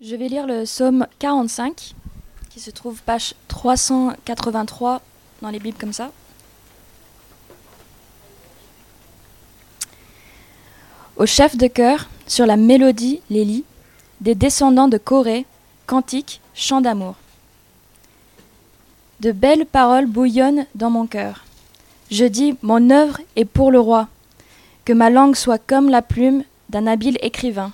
Je vais lire le psaume 45, qui se trouve page 383 dans les Bibles comme ça. Au chef de chœur, sur la mélodie, les lits, des descendants de Corée, cantiques, chants d'amour. De belles paroles bouillonnent dans mon cœur. Je dis, mon œuvre est pour le roi, que ma langue soit comme la plume d'un habile écrivain.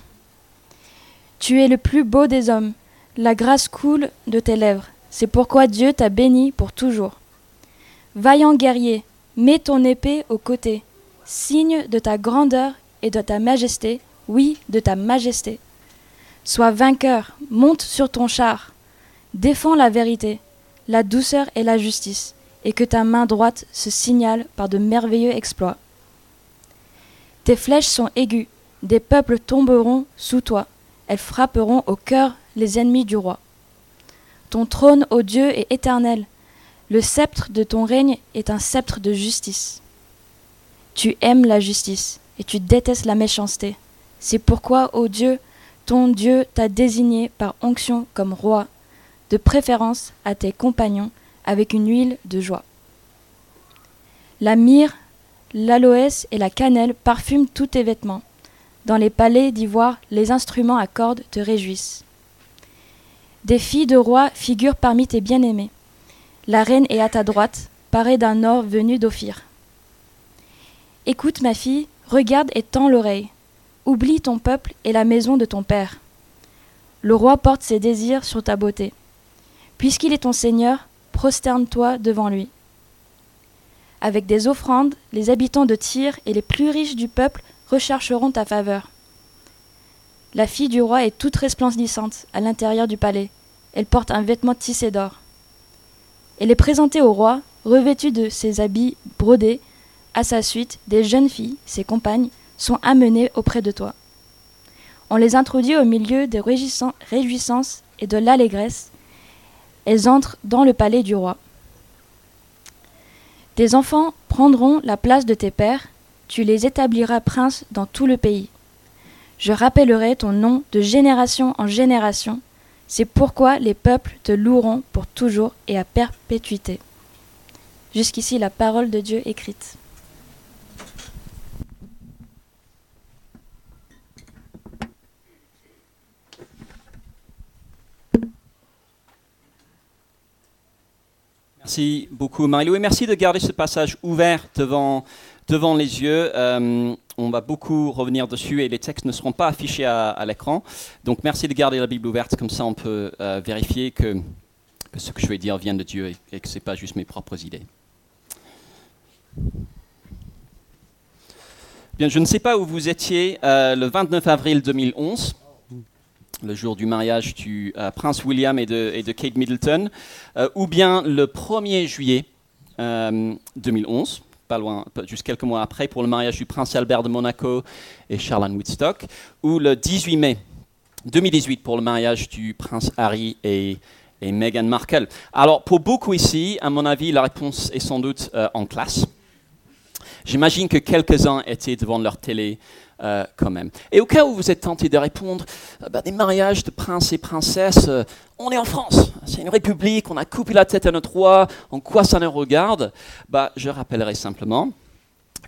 Tu es le plus beau des hommes, la grâce coule de tes lèvres, c'est pourquoi Dieu t'a béni pour toujours. Vaillant guerrier, mets ton épée au côté, signe de ta grandeur et de ta majesté, oui, de ta majesté. Sois vainqueur, monte sur ton char, défends la vérité, la douceur et la justice, et que ta main droite se signale par de merveilleux exploits. Tes flèches sont aiguës, des peuples tomberont sous toi, elles frapperont au cœur les ennemis du roi. Ton trône, ô Dieu, est éternel. Le sceptre de ton règne est un sceptre de justice. Tu aimes la justice et tu détestes la méchanceté. C'est pourquoi, ô Dieu, ton Dieu t'a désigné par onction comme roi, de préférence à tes compagnons, avec une huile de joie. La myrrhe, l'aloès et la cannelle parfument tous tes vêtements. Dans les palais d'ivoire, les instruments à cordes te réjouissent. Des filles de roi figurent parmi tes bien-aimés. La reine est à ta droite, parée d'un or venu d'Ophir. Écoute, ma fille, regarde et tends l'oreille. Oublie ton peuple et la maison de ton père. Le roi porte ses désirs sur ta beauté. Puisqu'il est ton Seigneur, prosterne-toi devant lui. Avec des offrandes, les habitants de Tyr et les plus riches du peuple rechercheront ta faveur. La fille du roi est toute resplendissante à l'intérieur du palais. Elle porte un vêtement tissé d'or. Elle est présentée au roi, revêtue de ses habits brodés. À sa suite, des jeunes filles, ses compagnes, sont amenées auprès de toi. On les introduit au milieu des réjouissances et de l'allégresse. Elles entrent dans le palais du roi. Des enfants prendront la place de tes pères, tu les établiras princes dans tout le pays. Je rappellerai ton nom de génération en génération. C'est pourquoi les peuples te loueront pour toujours et à perpétuité. Jusqu'ici la parole de Dieu écrite. Merci beaucoup Marie-Lou et merci de garder ce passage ouvert devant, devant les yeux. Euh, on va beaucoup revenir dessus et les textes ne seront pas affichés à, l'écran. Donc merci de garder la Bible ouverte, comme ça on peut euh, vérifier que, ce que je vais dire vient de Dieu et, que ce n'est pas juste mes propres idées. Bien, je ne sais pas où vous étiez euh, le 29 avril 2011 le jour du mariage du prince William et de, Kate Middleton, ou bien le 1er juillet 2011, euh, pas loin, juste quelques mois après, pour le mariage du prince Albert de Monaco et Charlotte Woodstock, ou le 18 mai 2018 pour le mariage du prince Harry et, Meghan Markle. Alors, pour beaucoup ici, à mon avis, la réponse est sans doute en classe. J'imagine que quelques-uns étaient devant leur télé euh, quand même. Et au cas où vous êtes tenté de répondre, euh, bah, des mariages de princes et princesses, euh, on est en France, c'est une république, on a coupé la tête à notre roi, en quoi ça nous regarde? Bah, Je rappellerai simplement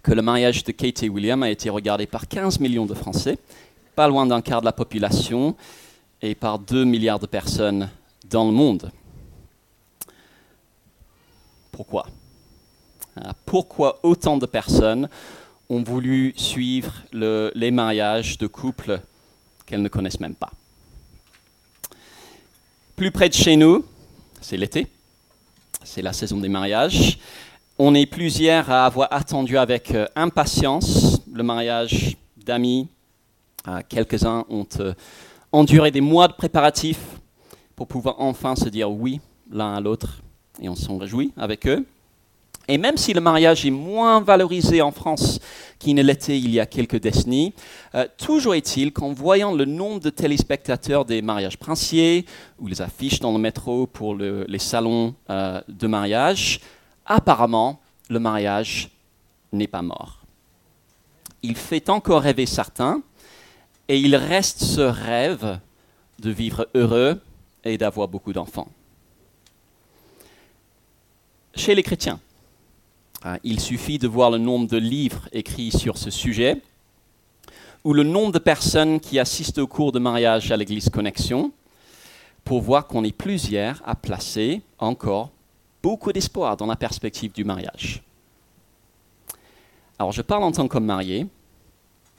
que le mariage de Kate et William a été regardé par 15 millions de Français, pas loin d'un quart de la population, et par 2 milliards de personnes dans le monde. Pourquoi? Pourquoi autant de personnes ont voulu suivre les mariages de couples qu'elles ne connaissent même pas. Plus près de chez nous, c'est l'été, c'est la saison des mariages. On est plusieurs à avoir attendu avec euh, impatience le mariage d'amis. Euh, quelques-uns ont euh, enduré des mois de préparatifs pour pouvoir enfin se dire oui l'un à l'autre et on s'en réjouit avec eux. Et même si le mariage est moins valorisé en France qu'il ne l'était il y a quelques décennies, euh, toujours est-il qu'en voyant le nombre de téléspectateurs des mariages princiers ou les affiches dans le métro pour les salons euh, de mariage, apparemment, le mariage n'est pas mort. Il fait encore rêver certains et il reste ce rêve de vivre heureux et d'avoir beaucoup d'enfants. Chez les chrétiens, il suffit de voir le nombre de livres écrits sur ce sujet ou le nombre de personnes qui assistent au cours de mariage à l'Église Connexion pour voir qu'on est plusieurs à placer encore beaucoup d'espoir dans la perspective du mariage. Alors je parle en tant qu'homme marié,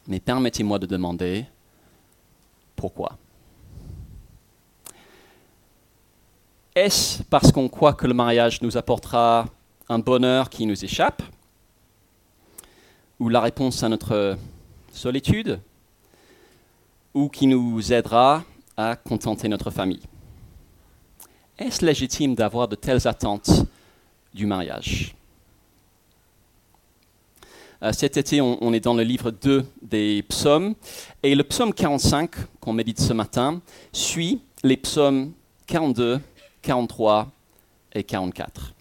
mais permettez-moi de demander pourquoi. Est-ce parce qu'on croit que le mariage nous apportera un bonheur qui nous échappe Ou la réponse à notre solitude Ou qui nous aidera à contenter notre famille Est-ce légitime d'avoir de telles attentes du mariage? Euh, cet été, on, est dans le livre 2 des psaumes. Et le psaume 45, qu'on médite ce matin, suit les psaumes 42, 43 et 44.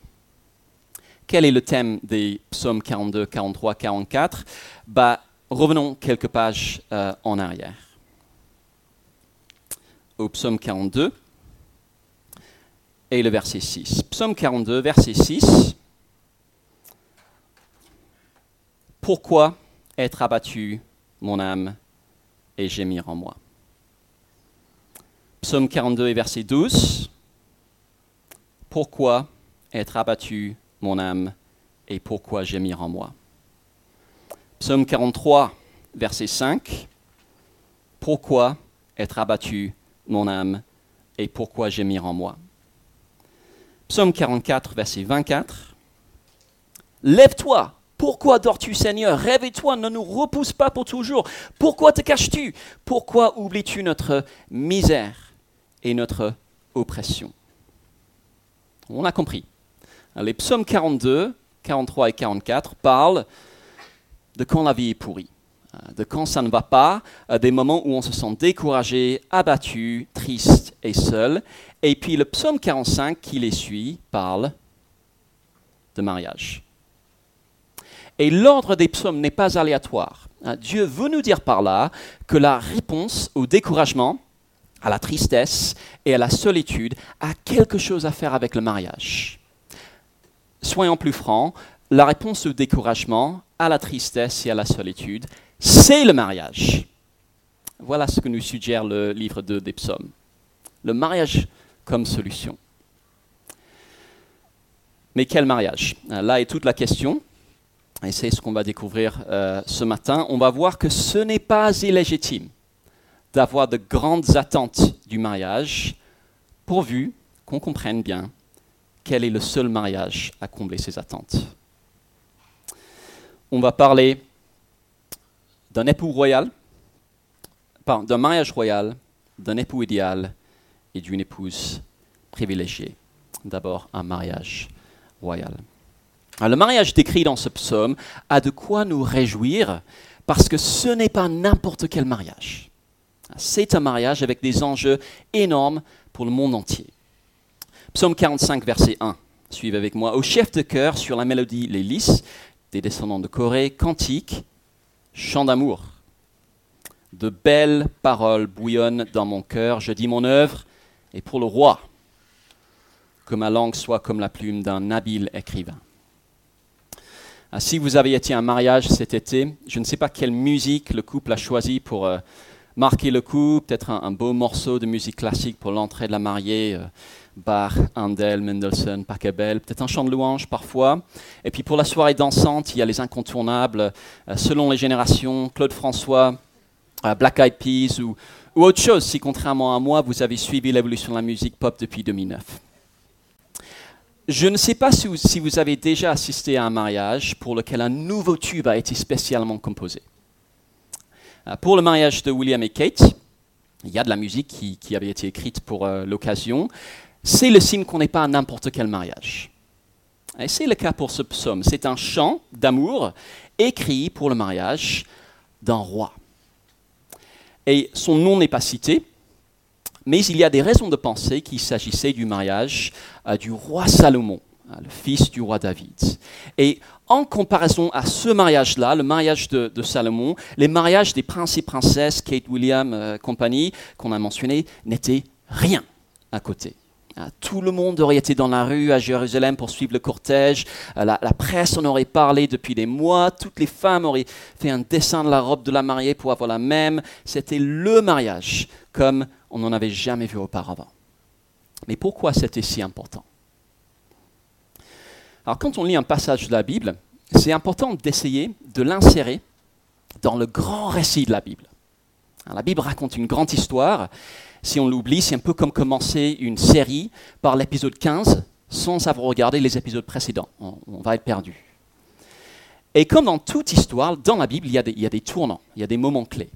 Quel est le thème des psaumes 42, 43, 44 bah, Revenons quelques pages euh, en arrière. Au psaume 42 et le verset 6. Psaume 42, verset 6. Pourquoi être abattu, mon âme, et gémir en moi? Psaume 42 et verset 12. Pourquoi être abattu, mon âme, et pourquoi gémir en moi Psaume 43, verset 5. Pourquoi être abattu, mon âme, et pourquoi gémir en moi? Psaume 44, verset 24. Lève-toi, pourquoi dors-tu, Seigneur? Réveille-toi, ne nous repousse pas pour toujours. Pourquoi te caches-tu? Pourquoi oublies-tu notre misère et notre oppression? On a compris. Les psaumes 42, 43 et 44 parlent de quand la vie est pourrie, de quand ça ne va pas, des moments où on se sent découragé, abattu, triste et seul. Et puis le psaume 45 qui les suit parle de mariage. Et l'ordre des psaumes n'est pas aléatoire. Hein, Dieu veut nous dire par là que la réponse au découragement, à la tristesse et à la solitude a quelque chose à faire avec le mariage. Soyons plus francs, la réponse au découragement, à la tristesse et à la solitude, c'est le mariage. Voilà ce que nous suggère le livre 2 des psaumes. Le mariage comme solution. Mais quel mariage? Là est toute la question et c'est ce qu'on va découvrir euh, ce matin, on va voir que ce n'est pas illégitime d'avoir de grandes attentes du mariage, pourvu qu'on comprenne bien quel est le seul mariage à combler ces attentes. On va parler d'un époux royal, d'un mariage royal, d'un époux idéal et d'une épouse privilégiée. D'abord, un mariage royal. Le mariage décrit dans ce psaume a de quoi nous réjouir parce que ce n'est pas n'importe quel mariage. C'est un mariage avec des enjeux énormes pour le monde entier. Psaume 45, verset 1. Suivez avec moi. Au chef de chœur, sur la mélodie Les Lys, des descendants de Corée, cantique, chant d'amour. De belles paroles bouillonnent dans mon cœur. Je dis mon œuvre et pour le roi, que ma langue soit comme la plume d'un habile écrivain. Ah, si vous avez été à un mariage cet été, je ne sais pas quelle musique le couple a choisi pour euh, marquer le coup, peut-être un, beau morceau de musique classique pour l'entrée de la mariée, euh, Bach, Handel, Mendelssohn, Pachelbel, peut-être un chant de louange parfois. Et puis pour la soirée dansante, il y a les incontournables, euh, selon les générations, Claude François, Black Eyed Peas ou, autre chose, si contrairement à moi, vous avez suivi l'évolution de la musique pop depuis 2009. Je ne sais pas si vous, avez déjà assisté à un mariage pour lequel un nouveau tube a été spécialement composé. Euh, pour le mariage de William et Kate, il y a de la musique qui, avait été écrite pour euh, l'occasion. C'est le signe qu'on n'est pas à n'importe quel mariage. Et c'est le cas pour ce psaume. C'est un chant d'amour écrit pour le mariage d'un roi. Et son nom n'est pas cité, mais il y a des raisons de penser qu'il s'agissait du mariage euh, du roi Salomon, hein, le fils du roi David. Et en comparaison à ce mariage-là, le mariage de, Salomon, les mariages des princes et princesses, Kate William, euh, compagnie, qu'on a mentionné, n'étaient rien à côté. Ah, tout le monde aurait été dans la rue à Jérusalem pour suivre le cortège. Euh, la, presse en aurait parlé depuis des mois. Toutes les femmes auraient fait un dessin de la robe de la mariée pour avoir la même. C'était le mariage, comme on n'en avait jamais vu auparavant. Mais pourquoi c'était si important? Alors, quand on lit un passage de la Bible, c'est important d'essayer de l'insérer dans le grand récit de la Bible. La Bible raconte une grande histoire si on l'oublie, c'est un peu comme commencer une série par l'épisode 15 sans avoir regardé les épisodes précédents. On, va être perdu. Et comme dans toute histoire, dans la Bible, il y, a des, tournants, il y a des moments clés.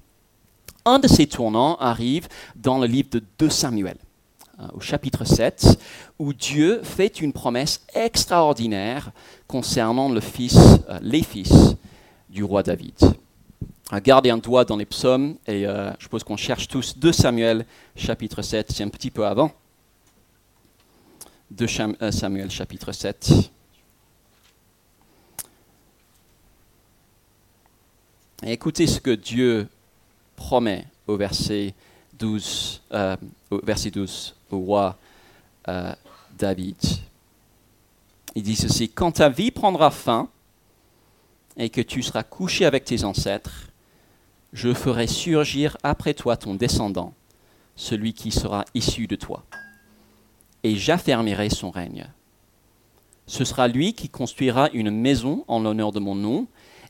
Un de ces tournants arrive dans le livre de 2 Samuel, hein, au chapitre 7, où Dieu fait une promesse extraordinaire concernant euh, les fils du roi David. Gardez un doigt dans les psaumes et euh, je suppose qu'on cherche tous 2 Samuel chapitre 7, c'est un petit peu avant. 2 euh, Samuel chapitre 7. écoutez ce que Dieu promet au verset 12, euh, au, verset 12 au roi David. Il dit ceci, quand ta vie prendra fin et que tu seras couché avec tes ancêtres, je ferai surgir après toi ton descendant, celui qui sera issu de toi, et j'affermirai son règne. Ce sera lui qui construira une maison en l'honneur de mon nom,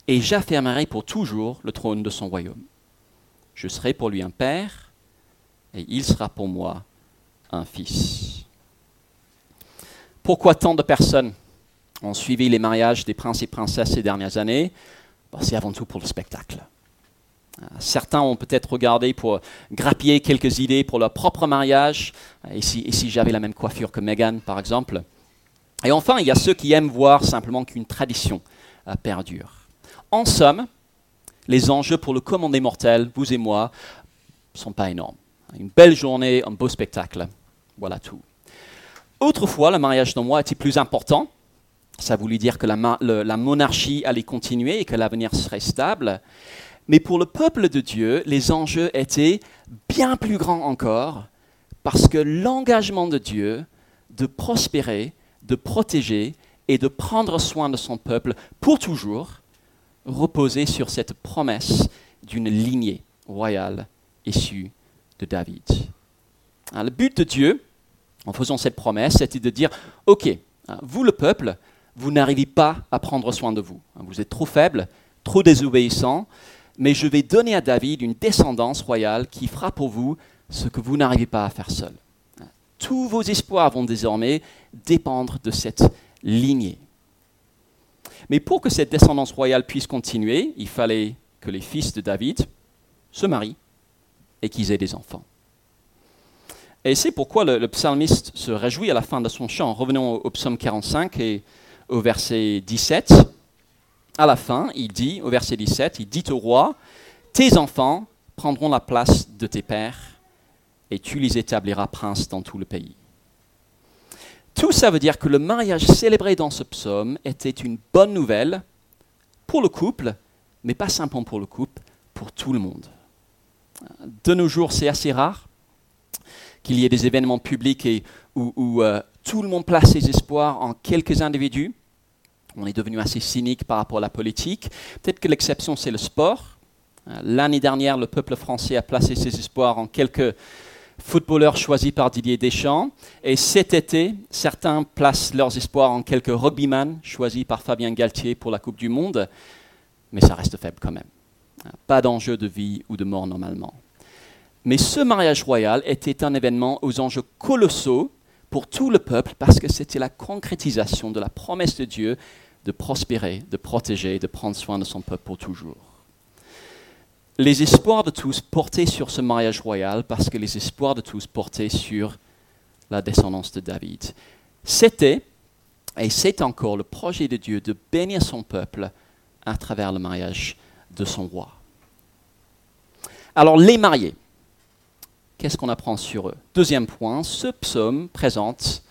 et j'affermerai pour toujours le trône de son royaume. Je serai pour lui un père, et il sera pour moi un fils. Pourquoi tant de personnes ont suivi les mariages des princes et princesses ces dernières années? C'est avant tout pour le spectacle. Certains ont peut-être regardé pour grappiller quelques idées pour leur propre mariage, et si, j'avais la même coiffure que Meghan, par exemple. Et enfin, il y a ceux qui aiment voir simplement qu'une tradition euh, perdure. En somme, les enjeux pour le commun des mortels, vous et moi, ne sont pas énormes. Une belle journée, un beau spectacle, voilà tout. Autrefois, le mariage de moi était plus important. Ça voulait dire que la monarchie allait continuer et que l'avenir serait stable. Mais pour le peuple de Dieu, les enjeux étaient bien plus grands encore, parce que l'engagement de Dieu de prospérer, de protéger et de prendre soin de son peuple pour toujours reposait sur cette promesse d'une lignée royale issue de David. le but de Dieu, en faisant cette promesse, c'était de dire, OK, hein, vous le peuple, vous n'arrivez pas à prendre soin de vous. Hein, vous êtes trop faible, trop désobéissant, mais je vais donner à David une descendance royale qui fera pour vous ce que vous n'arrivez pas à faire seul. Tous vos espoirs vont désormais dépendre de cette lignée. Mais pour que cette descendance royale puisse continuer, il fallait que les fils de David se marient et qu'ils aient des enfants. Et c'est pourquoi le, psalmiste se réjouit à la fin de son chant. Revenons au, au psaume 45 et au verset 17 à la fin, il dit, au verset 17, il dit au roi, tes enfants prendront la place de tes pères, et tu les établiras princes dans tout le pays. Tout ça veut dire que le mariage célébré dans ce psaume était une bonne nouvelle pour le couple, mais pas simplement pour le couple, pour tout le monde. De nos jours, c'est assez rare qu'il y ait des événements publics où, euh, tout le monde place ses espoirs en quelques individus on est devenu assez cynique par rapport à la politique. Peut-être que l'exception, c'est le sport. Euh, l'année dernière, le peuple français a placé ses espoirs en quelques footballeurs choisis par Didier Deschamps. Et cet été, certains placent leurs espoirs en quelques rugbyman choisis par Fabien Galtier pour la Coupe du Monde. Mais ça reste faible quand même. Euh, pas d'enjeu de vie ou de mort normalement. Mais ce mariage royal était un événement aux enjeux colossaux pour tout le peuple parce que c'était la concrétisation de la promesse de Dieu de prospérer, de protéger, de prendre soin de son peuple pour toujours. Les espoirs de tous portaient sur ce mariage royal parce que les espoirs de tous portaient sur la descendance de David. C'était, et c'est encore le projet de Dieu de bénir son peuple à travers le mariage de son roi. Alors les mariés, qu'est-ce qu'on apprend sur eux? Deuxième point, ce psaume présente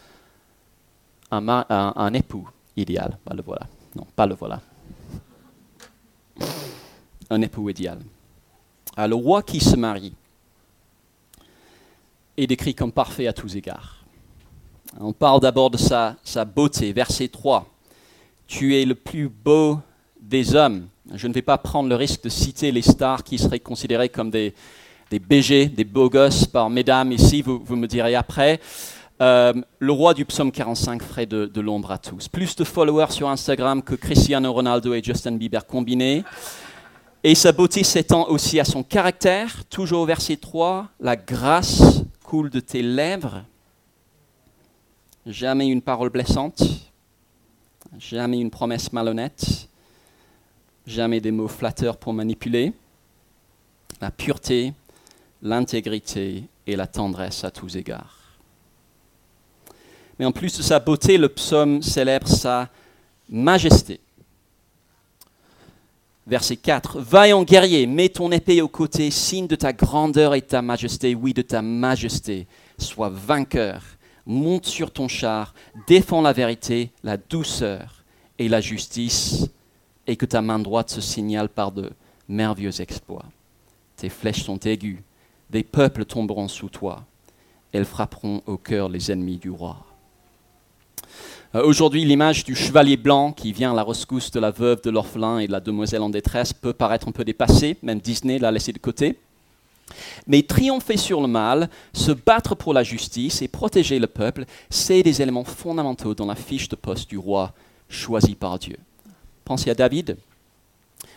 un, époux idéal. Bah, le voilà. Non, pas le voilà. Un époux idéal. le roi qui se marie est décrit comme parfait à tous égards. On parle d'abord de sa, sa beauté. Verset 3. Tu es le plus beau des hommes. Je ne vais pas prendre le risque de citer les stars qui seraient considérées comme des, des BG, des beaux gosses par mesdames ici, vous, me direz après. Euh, le roi du psaume 45 ferait de, l'ombre à tous. Plus de followers sur Instagram que Cristiano Ronaldo et Justin Bieber combinés. Et sa beauté s'étend aussi à son caractère. Toujours au verset 3, la grâce coule de tes lèvres. Jamais une parole blessante. Jamais une promesse malhonnête. Jamais des mots flatteurs pour manipuler. La pureté, l'intégrité et la tendresse à tous égards. Mais en plus de sa beauté, le psaume célèbre sa majesté. Verset 4. Vaillant guerrier, mets ton épée au côté, signe de ta grandeur et ta majesté, oui, de ta majesté. Sois vainqueur, monte sur ton char, défends la vérité, la douceur et la justice, et que ta main droite se signale par de merveilleux exploits. Tes flèches sont aiguës, des peuples tomberont sous toi, elles frapperont au cœur les ennemis du roi. Euh, aujourd'hui, l'image du chevalier blanc qui vient à la rescousse de la veuve, de l'orphelin et de la demoiselle en détresse peut paraître un peu dépassée, même Disney l'a laissé de côté. Mais triompher sur le mal, se battre pour la justice et protéger le peuple, c'est des éléments fondamentaux dans la fiche de poste du roi choisi par Dieu. Pensez à David,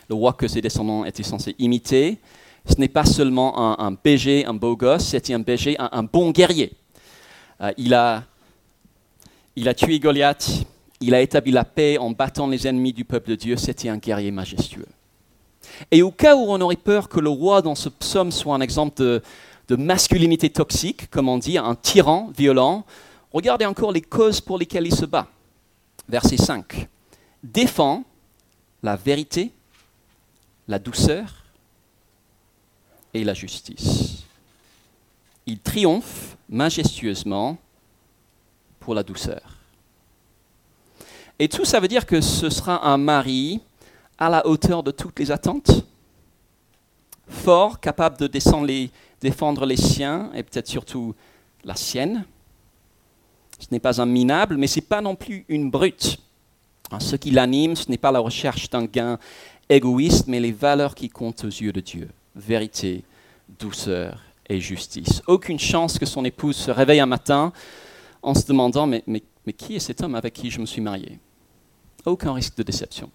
le roi que ses descendants étaient censés imiter. Ce n'est pas seulement un, BG, un beau gosse, c'était un BG, un, bon guerrier. Euh, il a il a tué Goliath, il a établi la paix en battant les ennemis du peuple de Dieu, c'était un guerrier majestueux. Et au cas où on aurait peur que le roi dans ce psaume soit un exemple de, masculinité toxique, comme on dit, un tyran violent, regardez encore les causes pour lesquelles il se bat. Verset 5. Défend la vérité, la douceur et la justice. Il triomphe majestueusement pour la douceur. Et tout ça veut dire que ce sera un mari à la hauteur de toutes les attentes, fort, capable de défendre les siens et peut-être surtout la sienne. Ce n'est pas un minable, mais ce n'est pas non plus une brute. Ce qui l'anime, ce n'est pas la recherche d'un gain égoïste, mais les valeurs qui comptent aux yeux de Dieu. Vérité, douceur et justice. Aucune chance que son épouse se réveille un matin en se demandant mais, qui est cet homme avec qui je me suis marié Aucun risque de déception.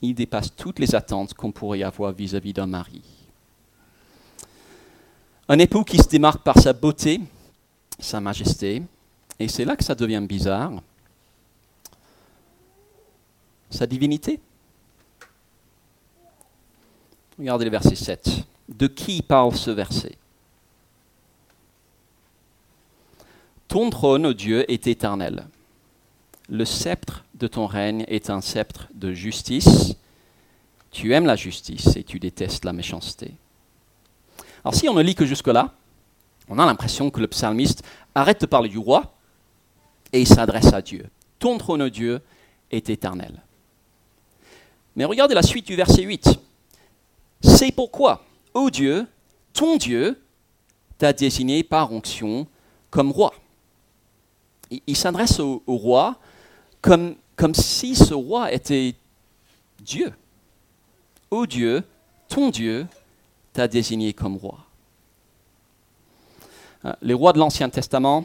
Il dépasse toutes les attentes qu'on pourrait avoir vis-à-vis d'un mari. Un époux qui se démarque par sa beauté, sa majesté, et c'est là que ça devient bizarre, sa divinité. Regardez le verset 7. De qui parle ce verset? Ton trône, Dieu, est éternel. Le sceptre de ton règne est un sceptre de justice. Tu aimes la justice et tu détestes la méchanceté. Alors si on ne lit que jusque-là, on a l'impression que le psalmiste arrête de parler du roi et s'adresse à Dieu. Ton trône, Dieu, est éternel. Mais regardez la suite du verset 8. C'est pourquoi, ô Dieu, ton Dieu t'a désigné par onction comme roi il, s'adresse au, roi comme, si ce roi était Dieu. Ô Dieu, ton Dieu t'a désigné comme roi. Euh, les rois de l'Ancien Testament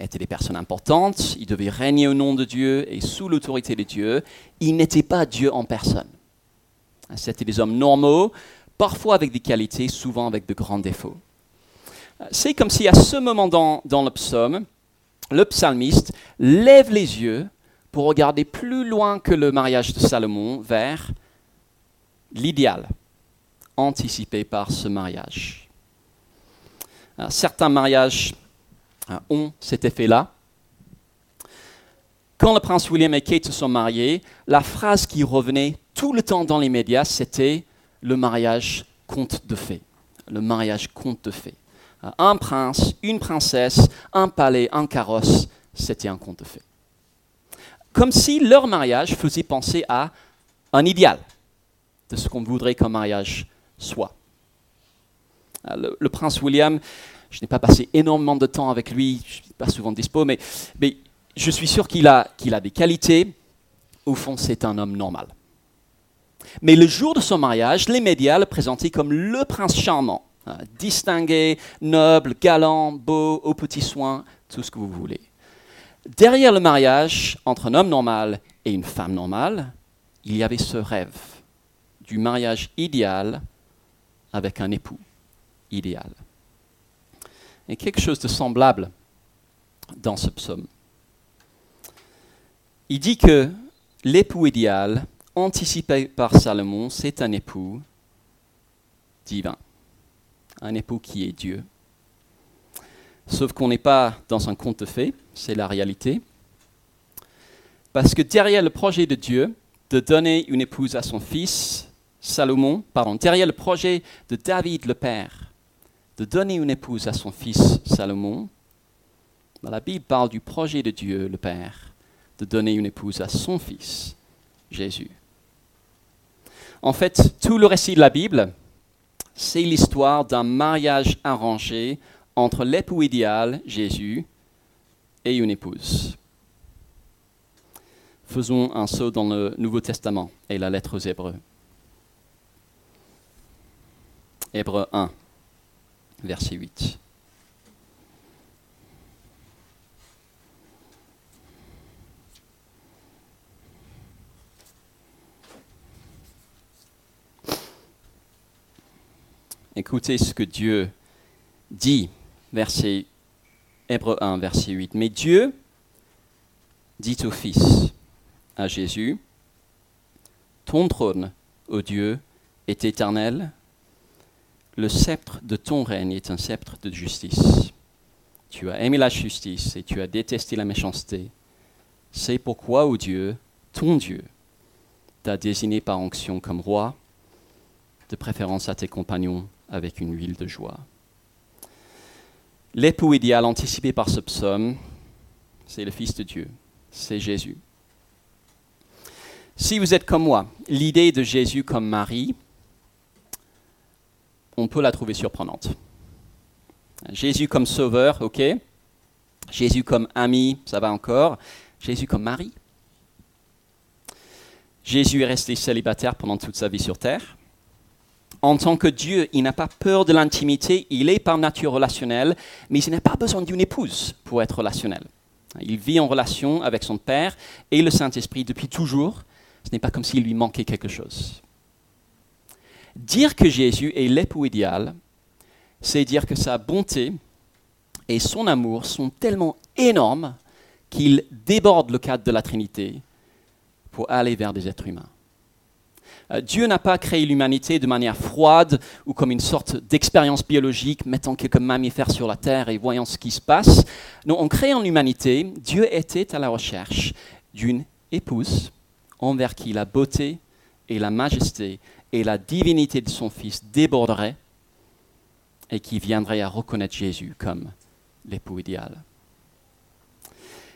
étaient des personnes importantes, ils devaient régner au nom de Dieu et sous l'autorité de Dieu. Ils n'étaient pas Dieu en personne. C'étaient des hommes normaux, parfois avec des qualités, souvent avec de grands défauts. Euh, c'est comme si à ce moment dans, le psaume, le psalmiste lève les yeux pour regarder plus loin que le mariage de Salomon vers l'idéal anticipé par ce mariage. certains mariages euh, ont cet effet-là. Quand le prince William et Kate se sont mariés, la phrase qui revenait tout le temps dans les médias, c'était le mariage conte de fées. Le mariage conte de fées un prince, une princesse, un palais, un carrosse, c'était un conte de fées. Comme si leur mariage faisait penser à un idéal de ce qu'on voudrait qu'un mariage soit. Euh, le, prince William, je n'ai pas passé énormément de temps avec lui, je ne suis pas souvent dispo, mais je suis sûr qu'il a, des qualités. Au fond, c'est un homme normal. Mais le jour de son mariage, les médias le présentaient comme le prince charmant, hein, distingué, noble, galant, beau, aux petits soins, tout ce que vous voulez. Derrière le mariage entre un homme normal et une femme normale, il y avait ce rêve du mariage idéal avec un époux idéal. Et quelque chose de semblable dans ce psaume. Il dit que l'époux idéal, anticipé par Salomon, c'est un époux divin, un époux qui est Dieu. Sauf qu'on n'est pas dans un conte de fées, c'est la réalité. Parce que derrière le projet de Dieu de donner une épouse à son fils, Salomon, pardon, derrière le projet de David le Père de donner une épouse à son fils Salomon, la Bible parle du projet de Dieu le Père de donner une épouse à son fils, Jésus. En fait, tout le récit de la Bible, c'est l'histoire d'un mariage arrangé entre l'époux idéal, Jésus, et une épouse. Faisons un saut dans le Nouveau Testament et la lettre aux Hébreux. Hébreux 1, verset 8. Écoutez ce que Dieu dit, verset Hébreu 1, verset 8. Mais Dieu dit au Fils, à Jésus, Ton trône, ô Dieu, est éternel, le sceptre de ton règne est un sceptre de justice. Tu as aimé la justice et tu as détesté la méchanceté. C'est pourquoi, ô Dieu, ton Dieu, t'a désigné par onction comme roi, de préférence à tes compagnons avec une huile de joie. L'époux idéal anticipé par ce psaume, c'est le Fils de Dieu, c'est Jésus. Si vous êtes comme moi, l'idée de Jésus comme Marie, on peut la trouver surprenante. Jésus comme sauveur, ok. Jésus comme ami, ça va encore. Jésus comme mari. Jésus est resté célibataire pendant toute sa vie sur terre en tant que Dieu, il n'a pas peur de l'intimité, il est par nature relationnel, mais il n'a pas besoin d'une épouse pour être relationnel. Il vit en relation avec son Père et le Saint-Esprit depuis toujours. Ce n'est pas comme s'il lui manquait quelque chose. Dire que Jésus est l'époux idéal, c'est dire que sa bonté et son amour sont tellement énormes qu'il déborde le cadre de la Trinité pour aller vers des êtres humains. Euh, Dieu n'a pas créé l'humanité de manière froide ou comme une sorte d'expérience biologique, mettant quelques mammifères sur la Terre et voyant ce qui se passe. Non, en créant l'humanité, Dieu était à la recherche d'une épouse envers qui la beauté et la majesté et la divinité de son Fils déborderaient et qui viendrait à reconnaître Jésus comme l'époux idéal.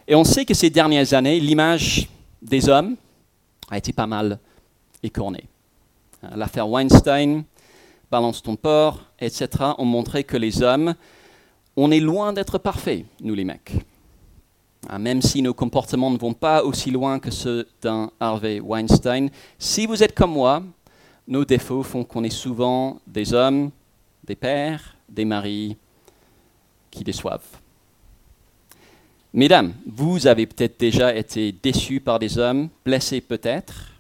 Et on sait que ces dernières années, l'image des hommes a été pas mal écorné. L'affaire Weinstein, Balance ton port, etc., ont montré que les hommes, on est loin d'être parfaits, nous les mecs. Ah, même si nos comportements ne vont pas aussi loin que ceux d'un Harvey Weinstein, si vous êtes comme moi, nos défauts font qu'on est souvent des hommes, des pères, des maris qui déçoivent. Mesdames, vous avez peut-être déjà été déçus par des hommes, blessés peut-être,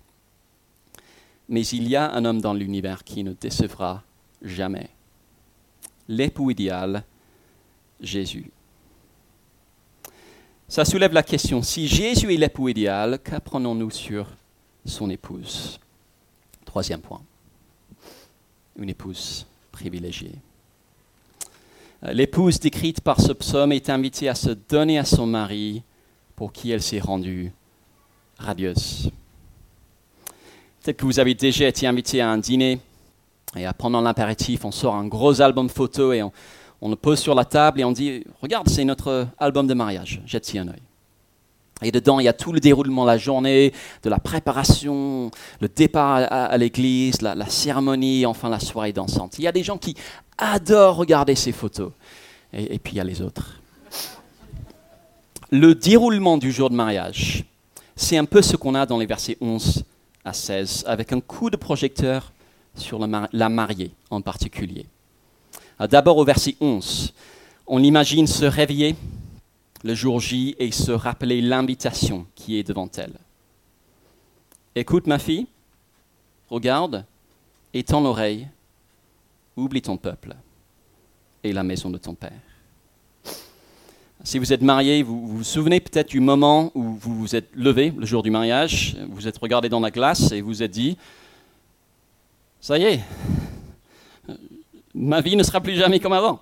mais il y a un homme dans l'univers qui ne décevra jamais. L'époux idéal, Jésus. Ça soulève la question, si Jésus est l'époux idéal, qu'apprenons-nous sur son épouse? Troisième point, une épouse privilégiée. L'épouse décrite par ce psaume est invitée à se donner à son mari pour qui elle s'est rendue radieuse. Peut-être que vous avez déjà été invité à un dîner et pendant l'impératif, on sort un gros album photo et on, le pose sur la table et on dit Regarde, c'est notre album de mariage, jette-y un œil. Et dedans, il y a tout le déroulement de la journée, de la préparation, le départ à, l'église, la, cérémonie, enfin la soirée dansante. Il y a des gens qui adorent regarder ces photos. Et puis il y a les autres. Le déroulement du jour de mariage, c'est un peu ce qu'on a dans les versets 11 à 16, avec un coup de projecteur sur la, mariée en particulier. D'abord au verset 11, on imagine se réveiller le jour J et se rappeler l'invitation qui est devant elle. Écoute ma fille, regarde, étends l'oreille, oublie ton peuple et la maison de ton père. Si vous êtes marié, vous, vous souvenez peut-être du moment où vous vous êtes levé le jour du mariage, vous êtes regardé dans la glace et vous êtes dit, ça y est, ma vie ne sera plus jamais comme avant.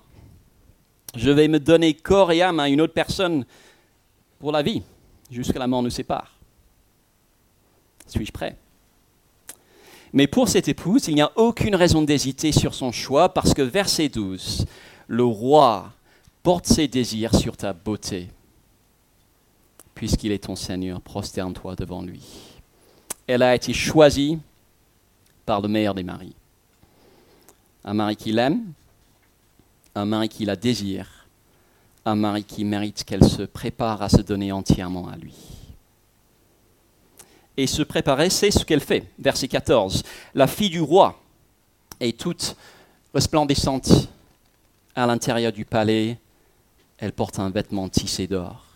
Je vais me donner corps et âme à une autre personne pour la vie, jusqu'à la mort nous sépare. Suis-je prêt? Mais pour cette épouse, il n'y a aucune raison d'hésiter sur son choix, parce que verset 12, le roi porte ses désirs sur ta beauté. Puisqu'il est ton Seigneur, prosterne-toi devant lui. Elle a été choisie par le meilleur des maris. Un mari qui l'aime, un mari qui la désire, un mari qui mérite qu'elle se prépare à se donner entièrement à lui. Et se préparer, c'est ce qu'elle fait. Verset 14. La fille du roi est toute resplendissante à l'intérieur du palais elle porte un vêtement tissé d'or.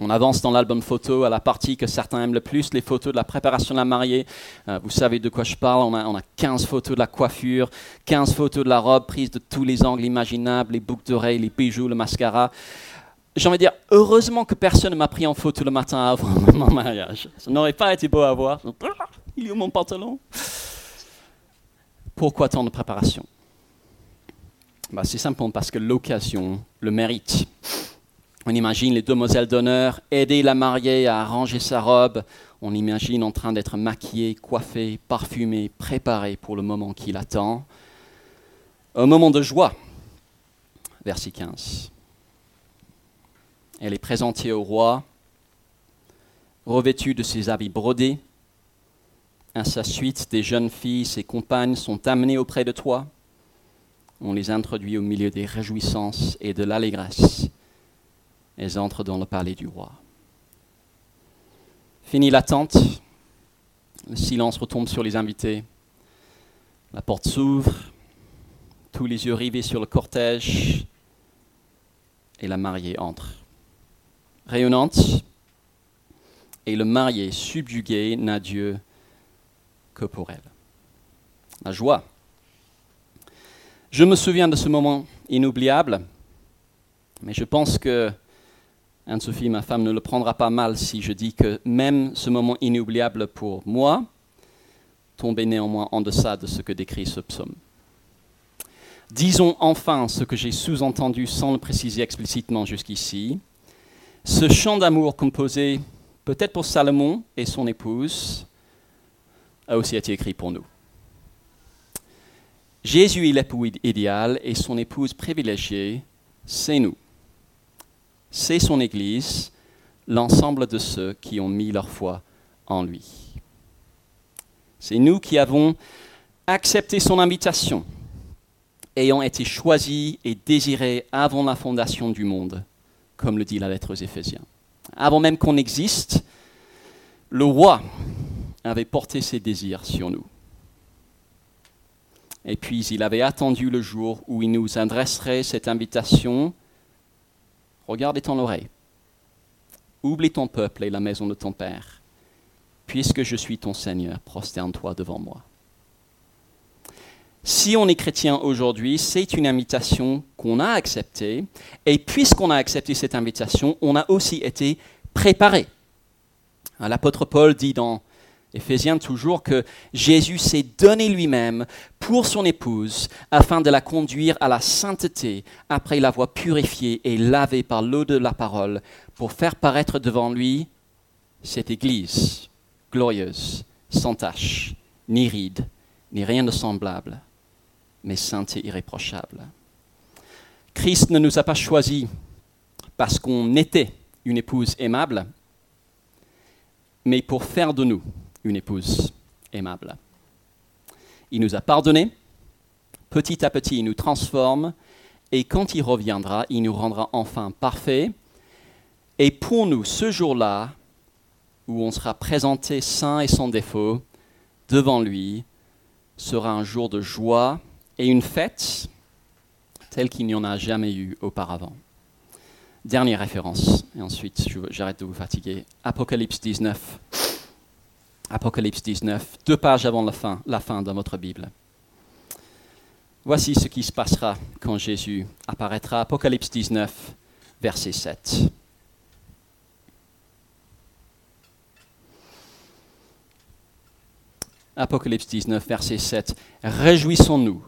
On avance dans l'album photo à la partie que certains aiment le plus, les photos de la préparation de la mariée. Euh, vous savez de quoi je parle, on a, on a, 15 photos de la coiffure, 15 photos de la robe prise de tous les angles imaginables, les boucles d'oreilles, les bijoux, le mascara. J'ai envie de dire, heureusement que personne ne m'a pris en photo le matin avant mon mariage. Ça n'aurait pas été beau à voir. Il y a mon pantalon? Pourquoi tant de préparation? Bah, C'est simplement parce que l'occasion le mérite. On imagine les demoiselles d'honneur aider la mariée à arranger sa robe. On imagine en train d'être maquillée, coiffée, parfumée, préparée pour le moment qui l'attend. Un moment de joie. Verset 15. Elle est présentée au roi, revêtue de ses habits brodés. À sa suite, des jeunes filles, ses compagnes, sont amenées auprès de toi on les introduit au milieu des réjouissances et de l'allégresse. Elles entrent dans le palais du roi. Fini l'attente, le silence retombe sur les invités, la porte s'ouvre, tous les yeux rivés sur le cortège, et la mariée entre. Rayonnante, et le marié subjugué n'a Dieu que pour elle. La joie je me souviens de ce moment inoubliable, mais je pense que Anne-Sophie, ma femme, ne le prendra pas mal si je dis que même ce moment inoubliable pour moi tombait néanmoins en deçà de ce que décrit ce psaume. Disons enfin ce que j'ai sous-entendu sans le préciser explicitement jusqu'ici. Ce chant d'amour composé peut-être pour Salomon et son épouse a aussi été écrit pour nous. Jésus est l'époux idéal et son épouse privilégiée, c'est nous. C'est son Église, l'ensemble de ceux qui ont mis leur foi en lui. C'est nous qui avons accepté son invitation, ayant été choisis et désirés avant la fondation du monde, comme le dit la lettre aux Éphésiens. Avant même qu'on existe, le roi avait porté ses désirs sur nous. Et puis il avait attendu le jour où il nous adresserait cette invitation. Regarde ton oreille. Oublie ton peuple et la maison de ton Père. Puisque je suis ton Seigneur, prosterne-toi devant moi. Si on est chrétien aujourd'hui, c'est une invitation qu'on a acceptée. Et puisqu'on a accepté cette invitation, on a aussi été préparé. L'apôtre Paul dit dans Éphésiens toujours que Jésus s'est donné lui-même pour son épouse afin de la conduire à la sainteté après l'avoir purifiée et lavée par l'eau de la parole pour faire paraître devant lui cette Église glorieuse, sans tache, ni ride, ni rien de semblable, mais sainte et irréprochable. Christ ne nous a pas choisis parce qu'on était une épouse aimable, mais pour faire de nous une épouse aimable. Il nous a pardonné, petit à petit il nous transforme, et quand il reviendra, il nous rendra enfin parfaits. Et pour nous, ce jour-là, où on sera présenté saint et sans défaut devant lui, sera un jour de joie et une fête telle qu'il n'y en a jamais eu auparavant. Dernière référence, et ensuite j'arrête de vous fatiguer. Apocalypse 19. Apocalypse 19, deux pages avant la fin, la fin de votre Bible. Voici ce qui se passera quand Jésus apparaîtra. Apocalypse 19, verset 7. Apocalypse 19, verset 7. Réjouissons-nous,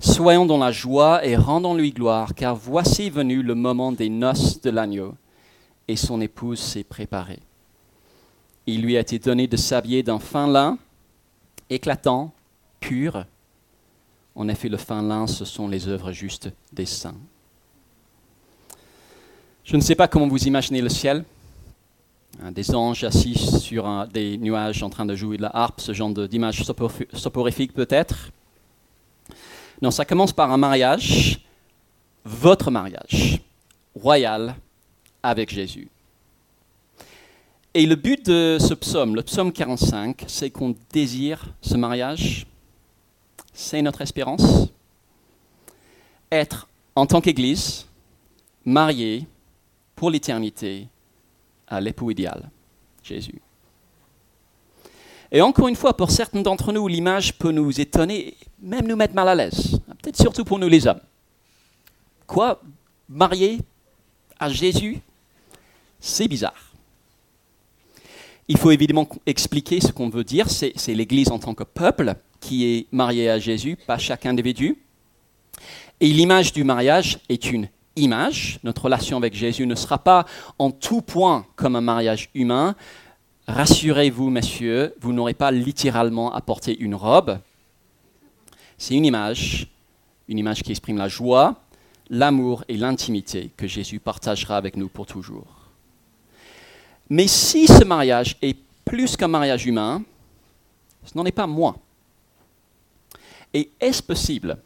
soyons dans la joie et rendons-lui gloire, car voici venu le moment des noces de l'agneau, et son épouse s'est préparée. Il lui a été donné de s'habiller d'un fin lin, éclatant, pur. En effet, le fin lin, ce sont les œuvres justes des saints. Je ne sais pas comment vous imaginez le ciel. Des anges assis sur des nuages en train de jouer de la harpe, ce genre d'image soporifique peut-être. Non, ça commence par un mariage, votre mariage, royal, avec Jésus. Et le but de ce psaume, le psaume 45, c'est qu'on désire ce mariage. C'est notre espérance. Être en tant qu'Église, marié pour l'éternité à l'époux idéal, Jésus. Et encore une fois, pour certains d'entre nous, l'image peut nous étonner, même nous mettre mal à l'aise. Peut-être surtout pour nous les hommes. Quoi? Marié à Jésus? C'est bizarre. Il faut évidemment expliquer ce qu'on veut dire. C'est l'Église en tant que peuple qui est marié à Jésus, pas chaque individu. Et l'image du mariage est une image. Notre relation avec Jésus ne sera pas en tout point comme un mariage humain, Rassurez-vous, messieurs, vous n'aurez pas littéralement à porter une robe. C'est une image, une image qui exprime la joie, l'amour et l'intimité que Jésus partagera avec nous pour toujours. Mais si ce mariage est plus qu'un mariage humain, ce n'en est pas moins. Et est-ce possible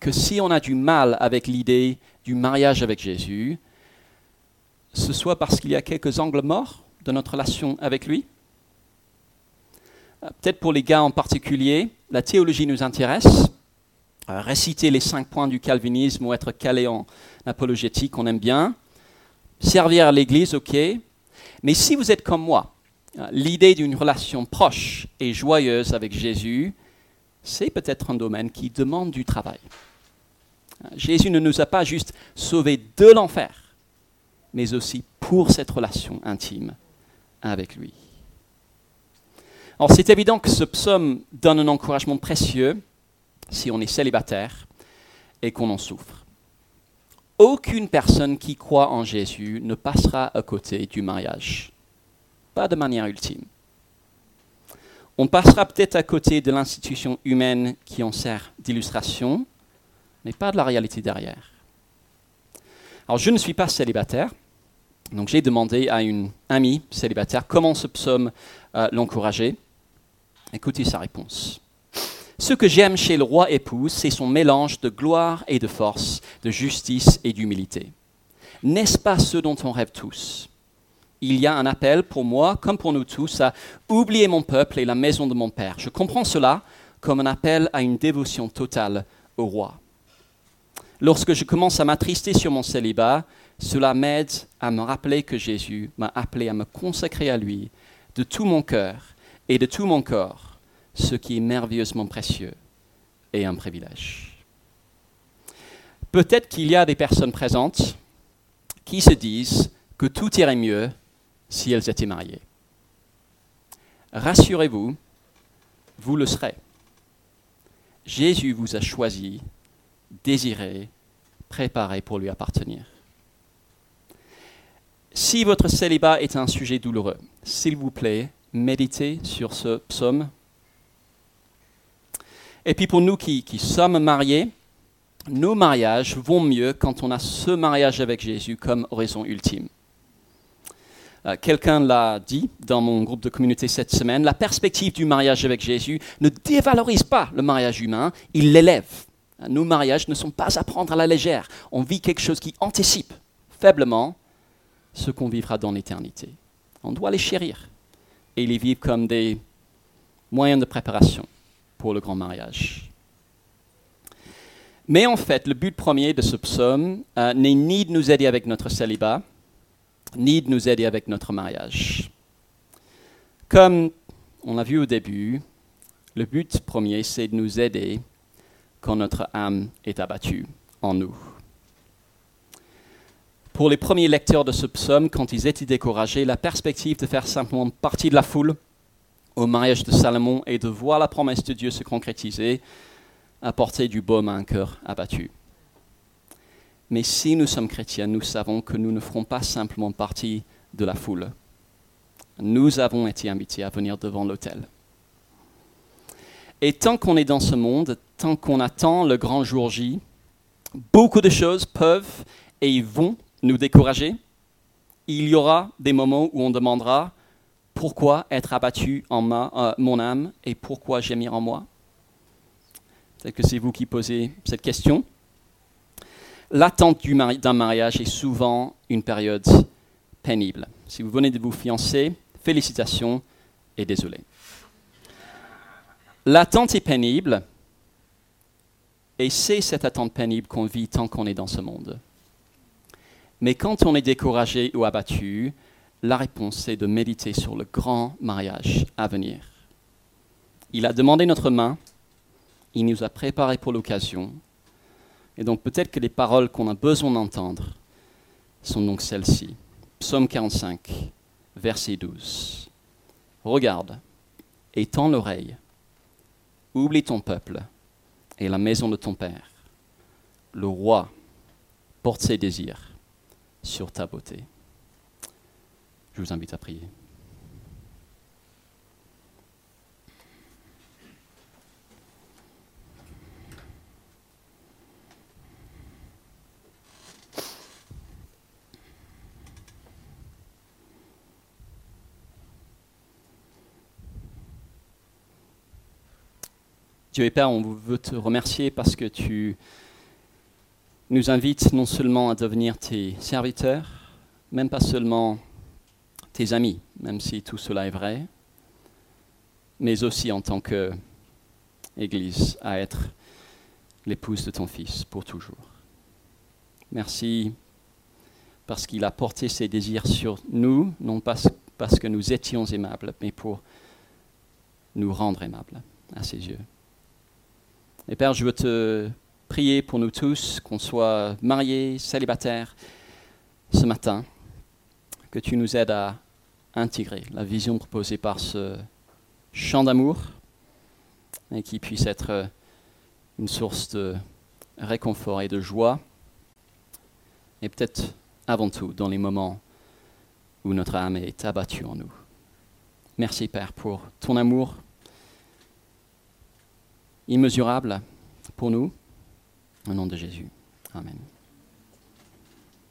que si on a du mal avec l'idée du mariage avec Jésus, ce soit parce qu'il y a quelques angles morts de notre relation avec lui? Euh, Peut-être pour les gars en particulier, la théologie nous intéresse. Euh, réciter les cinq points du calvinisme ou être calé en apologétique, on aime bien. Servir à l'Église, ok. Mais si vous êtes comme moi, euh, l'idée d'une relation proche et joyeuse avec Jésus, c'est peut-être un domaine qui demande du travail. Jésus ne nous a pas juste sauvés de l'enfer, mais aussi pour cette relation intime avec lui. Alors c'est évident que ce psaume donne un encouragement précieux si on est célibataire et qu'on en souffre. Aucune personne qui croit en Jésus ne passera à côté du mariage, pas de manière ultime. On passera peut-être à côté de l'institution humaine qui en sert d'illustration, mais pas de la réalité derrière. Alors je ne suis pas célibataire, donc j'ai demandé à une amie célibataire comment ce psaume euh, l'encourageait. Écoutez sa réponse. Ce que j'aime chez le roi époux, c'est son mélange de gloire et de force, de justice et d'humilité. N'est-ce pas ce dont on rêve tous? Il y a un appel pour moi, comme pour nous tous, à oublier mon peuple et la maison de mon père. Je comprends cela comme un appel à une dévotion totale au roi. Lorsque je commence à m'attrister sur mon célibat, cela m'aide à me rappeler que Jésus m'a appelé à me consacrer à lui de tout mon cœur et de tout mon corps, ce qui est merveilleusement précieux et un privilège. Peut-être qu'il y a des personnes présentes qui se disent que tout irait mieux si elles étaient mariées. Rassurez-vous, vous le serez. Jésus vous a choisi, désiré, préparé pour lui appartenir. Si votre célibat est un sujet douloureux, s'il vous plaît, méditez sur ce psaume. Et puis pour nous qui, sommes mariés, nos mariages vont mieux quand on a ce mariage avec Jésus comme horizon ultime. Euh, quelqu'un l'a dit dans mon groupe de communauté cette semaine, la perspective du mariage avec Jésus ne dévalorise pas le mariage humain, il l'élève. Nos mariages ne sont pas à prendre à la légère. On vit quelque chose qui anticipe faiblement ce qu'on vivra dans l'éternité. On doit les chérir et les vivre comme des moyens de préparation pour le grand mariage. Mais en fait, le but premier de ce psaume euh, n'est ni de nous aider avec notre célibat, ni de nous aider avec notre mariage. Comme on l'a vu au début, le but premier, c'est de nous aider quand notre âme est abattue en nous. Pour les premiers lecteurs de ce psaume, quand ils étaient découragés, la perspective de faire simplement partie de la foule au mariage de Salomon et de voir la promesse de Dieu se concrétiser apportait du baume à un cœur abattu. Mais si nous sommes chrétiens, nous savons que nous ne ferons pas simplement partie de la foule. Nous avons été invités à venir devant l'autel. Et tant qu'on est dans ce monde, tant qu'on attend le grand jour J, beaucoup de choses peuvent et vont nous décourager. Il y aura des moments où on demandera pourquoi être abattu en euh, mon âme et pourquoi gémir en moi? Peut-être que c'est vous qui posez cette question. L'attente d'un mariage est souvent une période pénible. Si vous venez de vous fiancer, félicitations et désolé. L'attente est pénible, et c'est cette attente pénible qu'on vit tant qu'on est dans ce monde. Mais quand on est découragé ou abattu, la réponse est de méditer sur le grand mariage à venir. Il a demandé notre main, il nous a préparé pour l'occasion, et donc peut-être que les paroles qu'on a besoin d'entendre sont donc celles-ci. Psaume 45, verset 12. Regarde, étends l'oreille Oublie ton peuple et la maison de ton père. Le roi porte ses désirs sur ta beauté. Je vous invite à prier. Dieu et Père, on veut te remercier parce que tu nous invites non seulement à devenir tes serviteurs, même pas seulement tes amis, même si tout cela est vrai, mais aussi en tant qu'Église à être l'épouse de ton Fils pour toujours. Merci parce qu'il a porté ses désirs sur nous, non pas parce que nous étions aimables, mais pour nous rendre aimables à ses yeux. Et Père, je veux te prier pour nous tous, qu'on soit mariés, célibataires, ce matin, que tu nous aides à intégrer la vision proposée par ce chant d'amour et qui puisse être une source de réconfort et de joie, et peut-être avant tout dans les moments où notre âme est abattue en nous. Merci Père pour ton amour, immesurable pour nous. Au nom de Jésus. Amen.